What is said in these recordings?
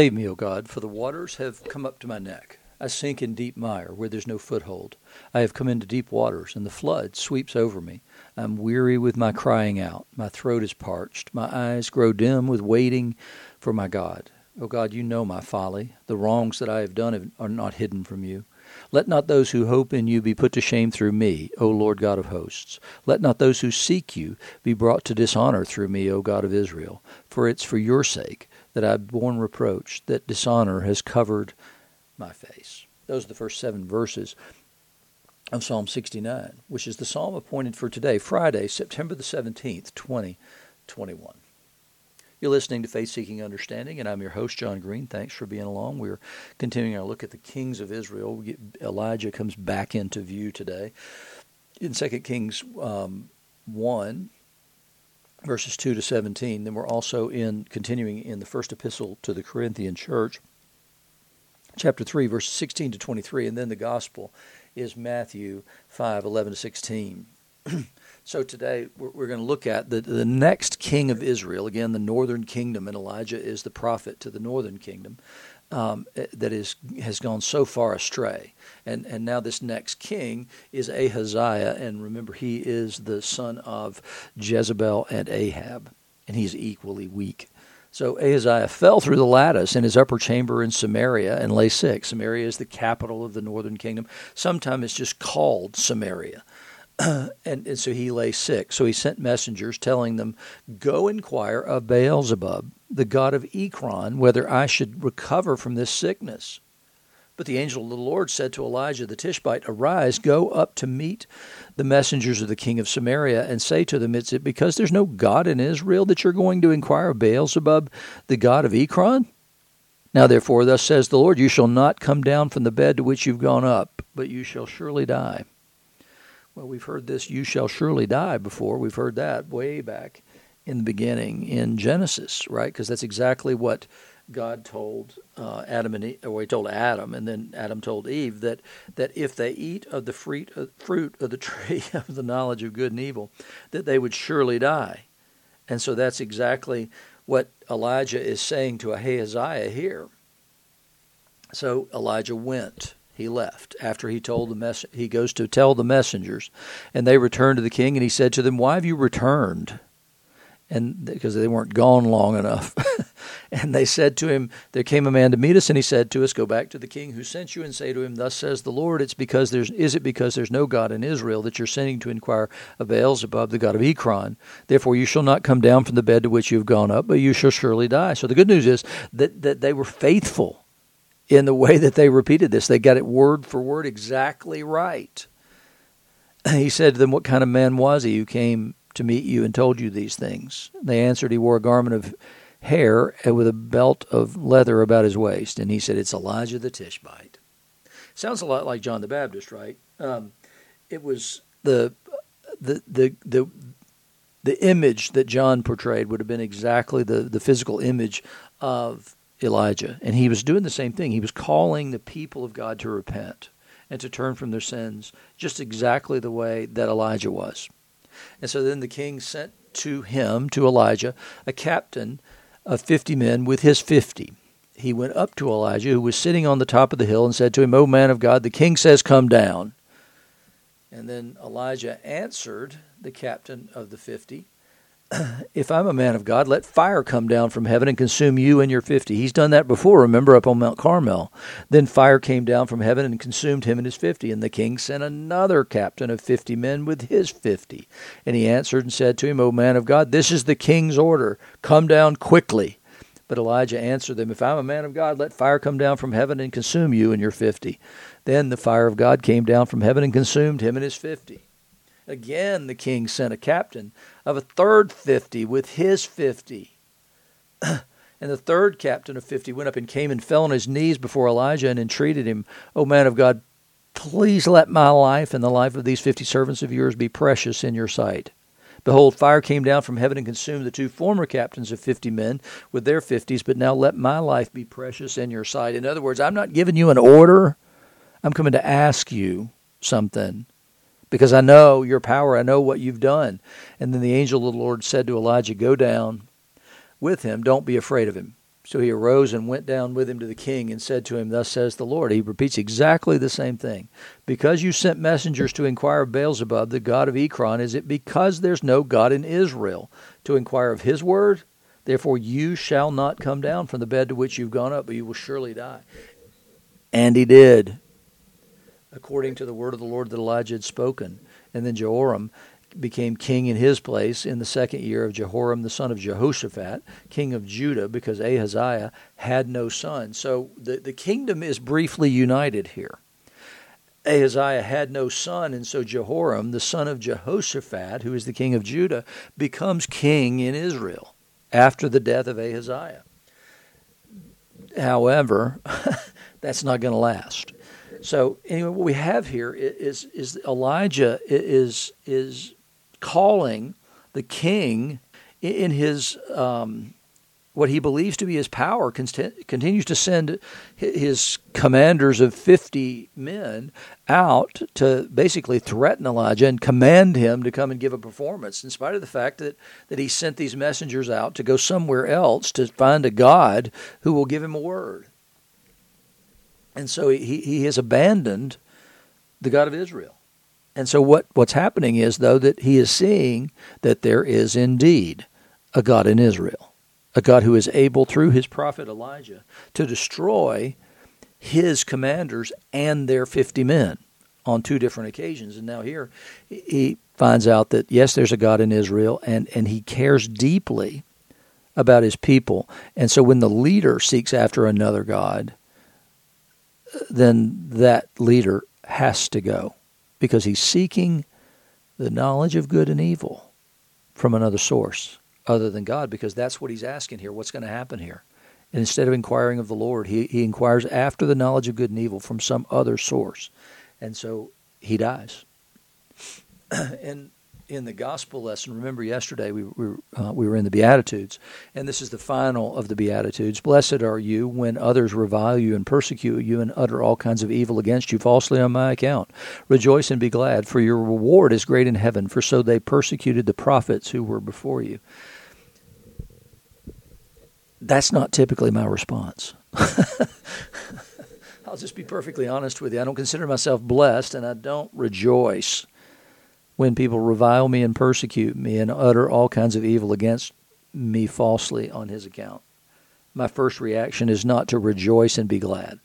Save me, O God, for the waters have come up to my neck. I sink in deep mire where there's no foothold. I have come into deep waters, and the flood sweeps over me. I'm weary with my crying out. My throat is parched. My eyes grow dim with waiting for my God. O God, you know my folly. The wrongs that I have done are not hidden from you. Let not those who hope in you be put to shame through me, O Lord God of hosts. Let not those who seek you be brought to dishonor through me, O God of Israel. For it's for your sake that I've borne reproach, that dishonor has covered my face. Those are the first seven verses of Psalm 69, which is the psalm appointed for today, Friday, September the 17th, 2021. You're listening to Faith Seeking Understanding, and I'm your host, John Green. Thanks for being along. We're continuing our look at the kings of Israel. Elijah comes back into view today. In 2 Kings um, 1, verses 2 to 17, then we're also in continuing in the first epistle to the Corinthian church, chapter 3, verses 16 to 23, and then the gospel is Matthew 5, 11 to 16. So today we're, we're going to look at the, the next king of Israel, again, the northern kingdom, and Elijah is the prophet to the northern kingdom. Um, eh, that is has gone so far astray, and and now this next king is Ahaziah, and remember he is the son of Jezebel and Ahab, and he's equally weak. So Ahaziah fell through the lattice in his upper chamber in Samaria and lay sick. Samaria is the capital of the northern kingdom. Sometimes it's just called Samaria. and, and, so he lay sick. So he sent messengers telling them, Go inquire of Beelzebub, the god of Ekron, whether I should recover from this sickness. But the angel of the Lord said to Elijah the Tishbite, Arise, go up to meet the messengers of the king of Samaria, and say to them, Is it because there's no God in Israel that you're going to inquire of Beelzebub, the god of Ekron? Now therefore, thus says the Lord, You shall not come down from the bed to which you've gone up, but you shall surely die. Well, we've heard this, you shall surely die before. We've heard that way back in the beginning in Genesis, right? Because that's exactly what God told uh, Adam and Eve, or he told Adam, and then Adam told Eve that that if they eat of the fruit, uh, fruit of the tree of the knowledge of good and evil, that they would surely die. And so that's exactly what Elijah is saying to Ahaziah here. So Elijah went he left after he told the mess he goes to tell the messengers and they returned to the king and he said to them why have you returned? And because they weren't gone long enough. And they said to him there came a man to meet us and he said to us go back to the king who sent you and say to him thus says the lord it's because there's is it because there's no god in israel that you're sending to inquire of beelzebub the god of ekron? Therefore you shall not come down from the bed to which you have gone up but you shall surely die so the good news is that that they were faithful in the way that they repeated this. They got it word for word exactly right. He said to them, What kind of man was he who came to meet you and told you these things? They answered, He wore a garment of hair and with a belt of leather about his waist. And he said, It's Elijah the Tishbite. Sounds a lot like John the Baptist, right? Um, it was the, the, the, the, the image that John portrayed would have been exactly the, the physical image of Elijah. And he was doing the same thing. He was calling the people of God to repent and to turn from their sins, just exactly the way that Elijah was. And so then the king sent to him, to Elijah, a captain of fifty men with his fifty. He went up to Elijah, who was sitting on the top of the hill, and said to him, O man of God, the king says, Come down. And then Elijah answered the captain of the fifty if I'm a man of God, let fire come down from heaven and consume you and your fifty. He's done that before, remember, up on Mount Carmel. Then fire came down from heaven and consumed him and his fifty. And the king sent another captain of fifty men with his fifty. And he answered and said to him, O man of God, this is the king's order. Come down quickly. But Elijah answered them, If I'm a man of God, let fire come down from heaven and consume you and your fifty. Then the fire of God came down from heaven and consumed him and his fifty. Again, the king sent a captain of a third fifty with his fifty. and the third captain of fifty went up and came and fell on his knees before Elijah and entreated him, O man of God, please let my life and the life of these fifty servants of yours be precious in your sight. Behold, fire came down from heaven and consumed the two former captains of fifty men with their fifties, but now let my life be precious in your sight. In other words, I'm not giving you an order. I'm coming to ask you something because I know your power. I know what you've done. And then the angel of the Lord said to Elijah, Go down with him. Don't be afraid of him. So he arose and went down with him to the king and said to him, Thus says the Lord. He repeats exactly the same thing. Because you sent messengers to inquire of Beelzebub, the god of Ekron, is it because there's no God in Israel to inquire of his word? Therefore you shall not come down from the bed to which you've gone up, but you will surely die. And he did, according to the word of the Lord that Elijah had spoken. And then Jehoram became king in his place in the second year of Jehoram the son of Jehoshaphat, king of Judah, because Ahaziah had no son. So the, the kingdom is briefly united here. Ahaziah had no son, and so Jehoram, the son of Jehoshaphat, who is the king of Judah, becomes king in Israel after the death of Ahaziah. However, that's not going to last. So anyway, what we have here is is Elijah is is calling the king in his um, what he believes to be his power continues to send his commanders of 50 men out to basically threaten Elijah and command him to come and give a performance in spite of the fact that, that he sent these messengers out to go somewhere else to find a God who will give him a word. And so he, he has abandoned the God of Israel. And so what, what's happening is, though, that he is seeing that there is indeed a God in Israel, a God who is able, through his prophet Elijah, to destroy his commanders and their 50 men on two different occasions. And now here he finds out that, yes, there's a God in Israel, and, and he cares deeply about his people. And so when the leader seeks after another God, then that leader has to go because he's seeking the knowledge of good and evil from another source other than God, because that's what he's asking here. What's going to happen here? And instead of inquiring of the Lord, he, he inquires after the knowledge of good and evil from some other source. And so he dies. and in the gospel lesson, remember yesterday we, we, uh, we were in the Beatitudes, and this is the final of the Beatitudes. Blessed are you when others revile you and persecute you and utter all kinds of evil against you falsely on my account. Rejoice and be glad, for your reward is great in heaven, for so they persecuted the prophets who were before you. That's not typically my response. I'll just be perfectly honest with you. I don't consider myself blessed, and I don't rejoice when people revile me and persecute me and utter all kinds of evil against me falsely on his account. My first reaction is not to rejoice and be glad.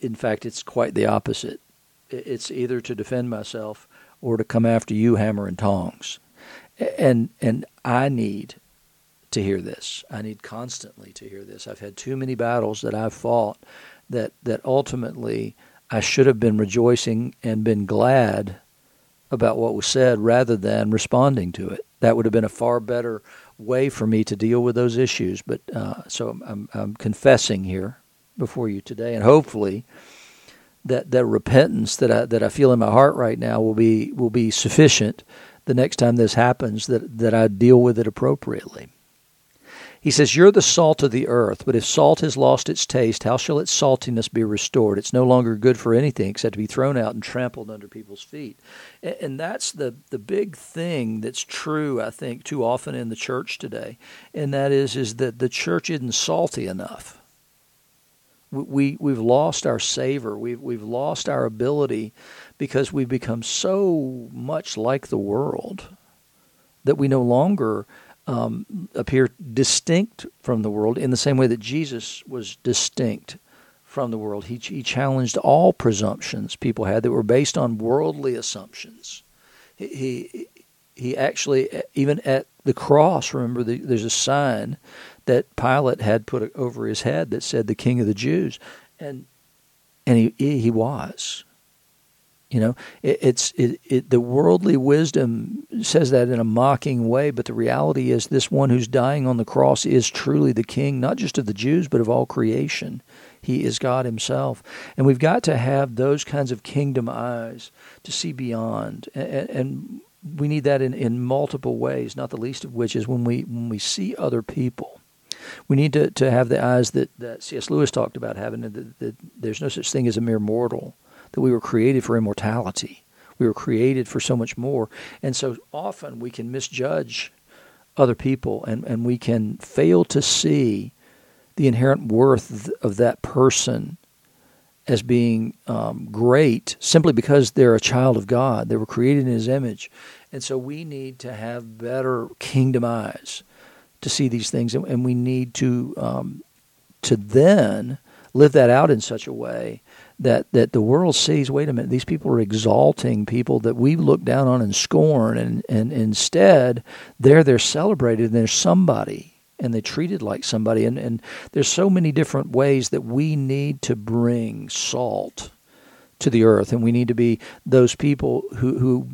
In fact, it's quite the opposite. It's either to defend myself or to come after you hammer and tongs. And and I need to hear this. I need constantly to hear this. I've had too many battles that I've fought that that ultimately I should have been rejoicing and been glad about what was said rather than responding to it. That would have been a far better way for me to deal with those issues. But uh, so I'm, I'm confessing here before you today, and hopefully that that repentance that I that I feel in my heart right now will be will be sufficient the next time this happens that that I deal with it appropriately. He says, You're the salt of the earth, but if salt has lost its taste, how shall its saltiness be restored? It's no longer good for anything except to be thrown out and trampled under people's feet. And that's the, the big thing that's true, I think, too often in the church today. And that is, is that the church isn't salty enough. We, we, have lost our savor. We've, we've lost our ability because we've become so much like the world that we no longer um, appear distinct from the world in the same way that Jesus was distinct from the world. He, he challenged all presumptions people had that were based on worldly assumptions. He, he, actually, even at the cross, remember, the, there's a sign that Pilate had put over his head that said, the King of the Jews. And, and he, he was. You know, it, it's it, it, the worldly wisdom says that in a mocking way, but the reality is this one who's dying on the cross is truly the king, not just of the Jews, but of all creation. He is God Himself. And we've got to have those kinds of kingdom eyes to see beyond. And, and we need that in, in multiple ways, not the least of which is when we when we see other people. We need to, to have the eyes that, that C.S. Lewis talked about having, that, that there's no such thing as a mere mortal that we were created for immortality. We were created for so much more. And so often we can misjudge other people and, and we can fail to see the inherent worth of that person as being um, great simply because they're a child of God. They were created in His image. And so we need to have better kingdom eyes to see these things. And, and we need to, um, to then live that out in such a way that, that the world sees wait a minute, these people are exalting people that we look down on and scorn. And, and instead, there they're celebrated and there's somebody and they're treated like somebody. And, and there's so many different ways that we need to bring salt to the earth, and we need to be those people who, who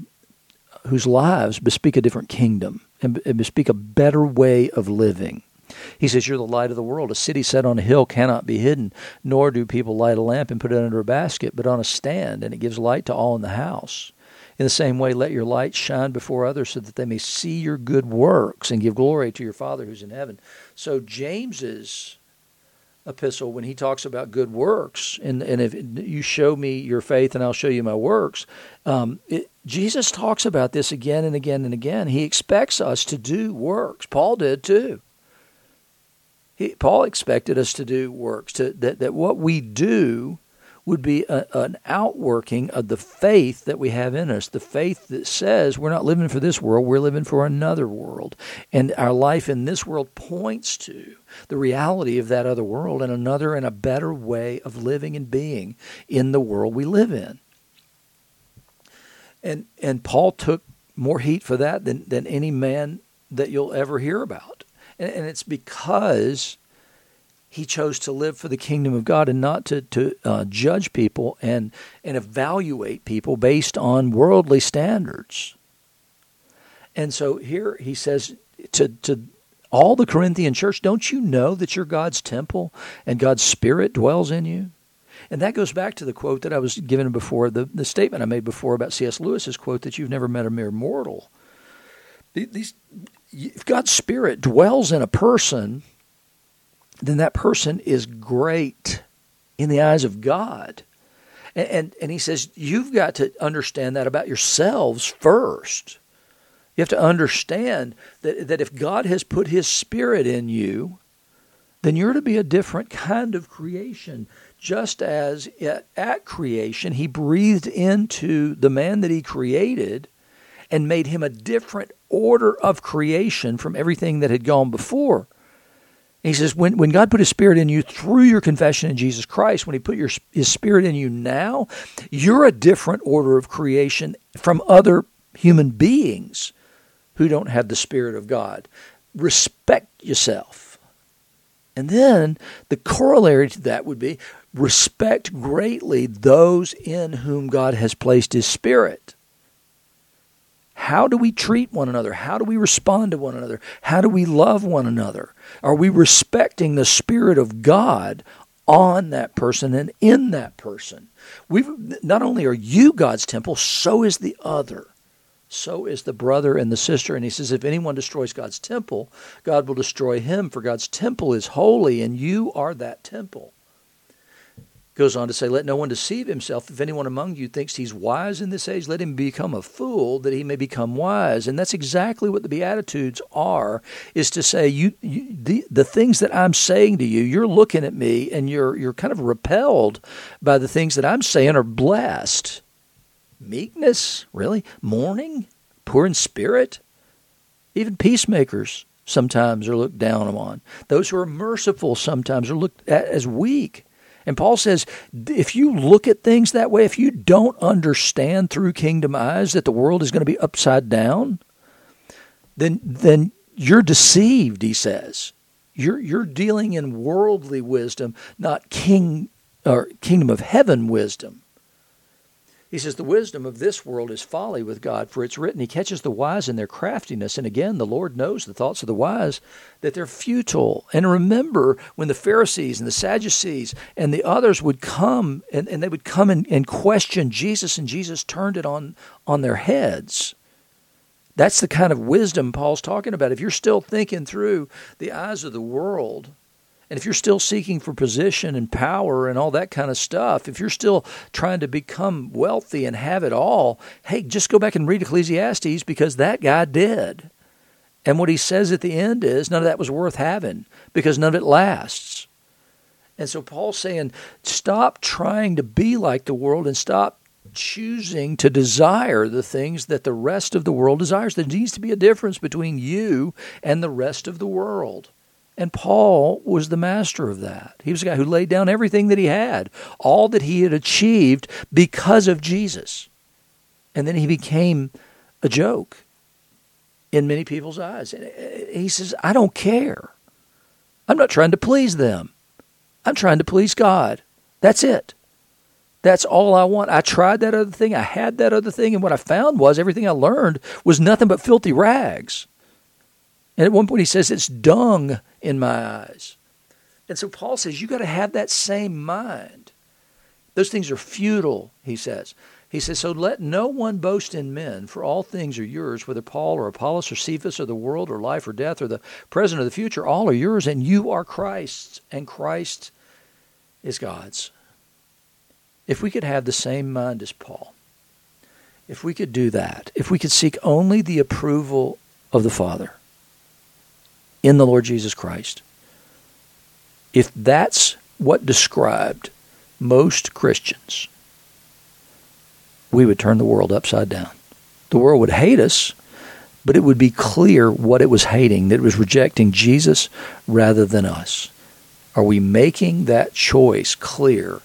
whose lives bespeak a different kingdom and bespeak a better way of living. He says, You're the light of the world. A city set on a hill cannot be hidden, nor do people light a lamp and put it under a basket, but on a stand, and it gives light to all in the house. In the same way, let your light shine before others so that they may see your good works and give glory to your Father who's in heaven. So, James's epistle, when he talks about good works, and, and if you show me your faith and I'll show you my works, um, it, Jesus talks about this again and again and again. He expects us to do works. Paul did too. He, Paul expected us to do works, to, that, that what we do would be a, an outworking of the faith that we have in us, the faith that says we're not living for this world, we're living for another world. And our life in this world points to the reality of that other world and another and a better way of living and being in the world we live in. And and Paul took more heat for that than, than any man that you'll ever hear about. And, and it's because he chose to live for the kingdom of God and not to, to uh, judge people and, and evaluate people based on worldly standards. And so here he says to, to all the Corinthian church, don't you know that you're God's temple and God's Spirit dwells in you? And that goes back to the quote that I was given before, the, the statement I made before about C.S. Lewis's quote that you've never met a mere mortal. These, if God's Spirit dwells in a person, then that person is great in the eyes of God. And, and, and, he says, you've got to understand that about yourselves first. You have to understand that, that if God has put his spirit in you, then you're to be a different kind of creation. Just as at, at creation, he breathed into the man that he created and made him a different order of creation from everything that had gone before. He says, when, when God put His Spirit in you through your confession in Jesus Christ, when He put your, His Spirit in you now, you're a different order of creation from other human beings who don't have the Spirit of God. Respect yourself. And then the corollary to that would be respect greatly those in whom God has placed His Spirit. How do we treat one another? How do we respond to one another? How do we love one another? Are we respecting the Spirit of God on that person and in that person? We not only are you God's temple, so is the other. So is the brother and the sister. And he says, if anyone destroys God's temple, God will destroy him, for God's temple is holy, and you are that temple. Goes on to say, Let no one deceive himself. If anyone among you thinks he's wise in this age, let him become a fool that he may become wise. And that's exactly what the Beatitudes are, is to say, you, you the, the things that I'm saying to you, you're looking at me and you're, you're kind of repelled by the things that I'm saying are blessed. Meekness, really? Mourning? Poor in spirit? Even peacemakers sometimes are looked down upon. Those who are merciful sometimes are looked at as weak. And Paul says, if you look at things that way, if you don't understand through kingdom eyes that the world is going to be upside down, then then you're deceived, he says. You're you're dealing in worldly wisdom, not king or kingdom of heaven wisdom. He says, The wisdom of this world is folly with God, for it's written, He catches the wise in their craftiness. And again, the Lord knows the thoughts of the wise, that they're futile. And remember when the Pharisees and the Sadducees and the others would come and, and they would come and, and question Jesus, and Jesus turned it on, on their heads. That's the kind of wisdom Paul's talking about. If you're still thinking through the eyes of the world, and if you're still seeking for position and power and all that kind of stuff, if you're still trying to become wealthy and have it all, hey, just go back and read Ecclesiastes because that guy did. And what he says at the end is none of that was worth having because none of it lasts. And so Paul's saying, stop trying to be like the world and stop choosing to desire the things that the rest of the world desires. There needs to be a difference between you and the rest of the world. And Paul was the master of that. He was a guy who laid down everything that he had, all that he had achieved because of Jesus. And then he became a joke in many people's eyes. Uh, he says, I don't care. I'm not trying to please them. I'm trying to please God. That's it. That's all I want. I tried that other thing. I had that other thing. And what I found was everything I learned was nothing but filthy rags. And at one point he says, It's dung in my eyes. And so Paul says, You got to have that same mind. Those things are futile, he says. He says, So let no one boast in men, for all things are yours, whether Paul or Apollos or Cephas or the world or life or death or the present or the future, all are yours, and you are Christ's, and Christ is God's. If we could have the same mind as Paul, if we could do that, if we could seek only the approval of the Father in the Lord Jesus Christ, if that's what described most Christians, we would turn the world upside down. The world would hate us, but it would be clear what it was hating, that it was rejecting Jesus rather than us. Are we making that choice clear?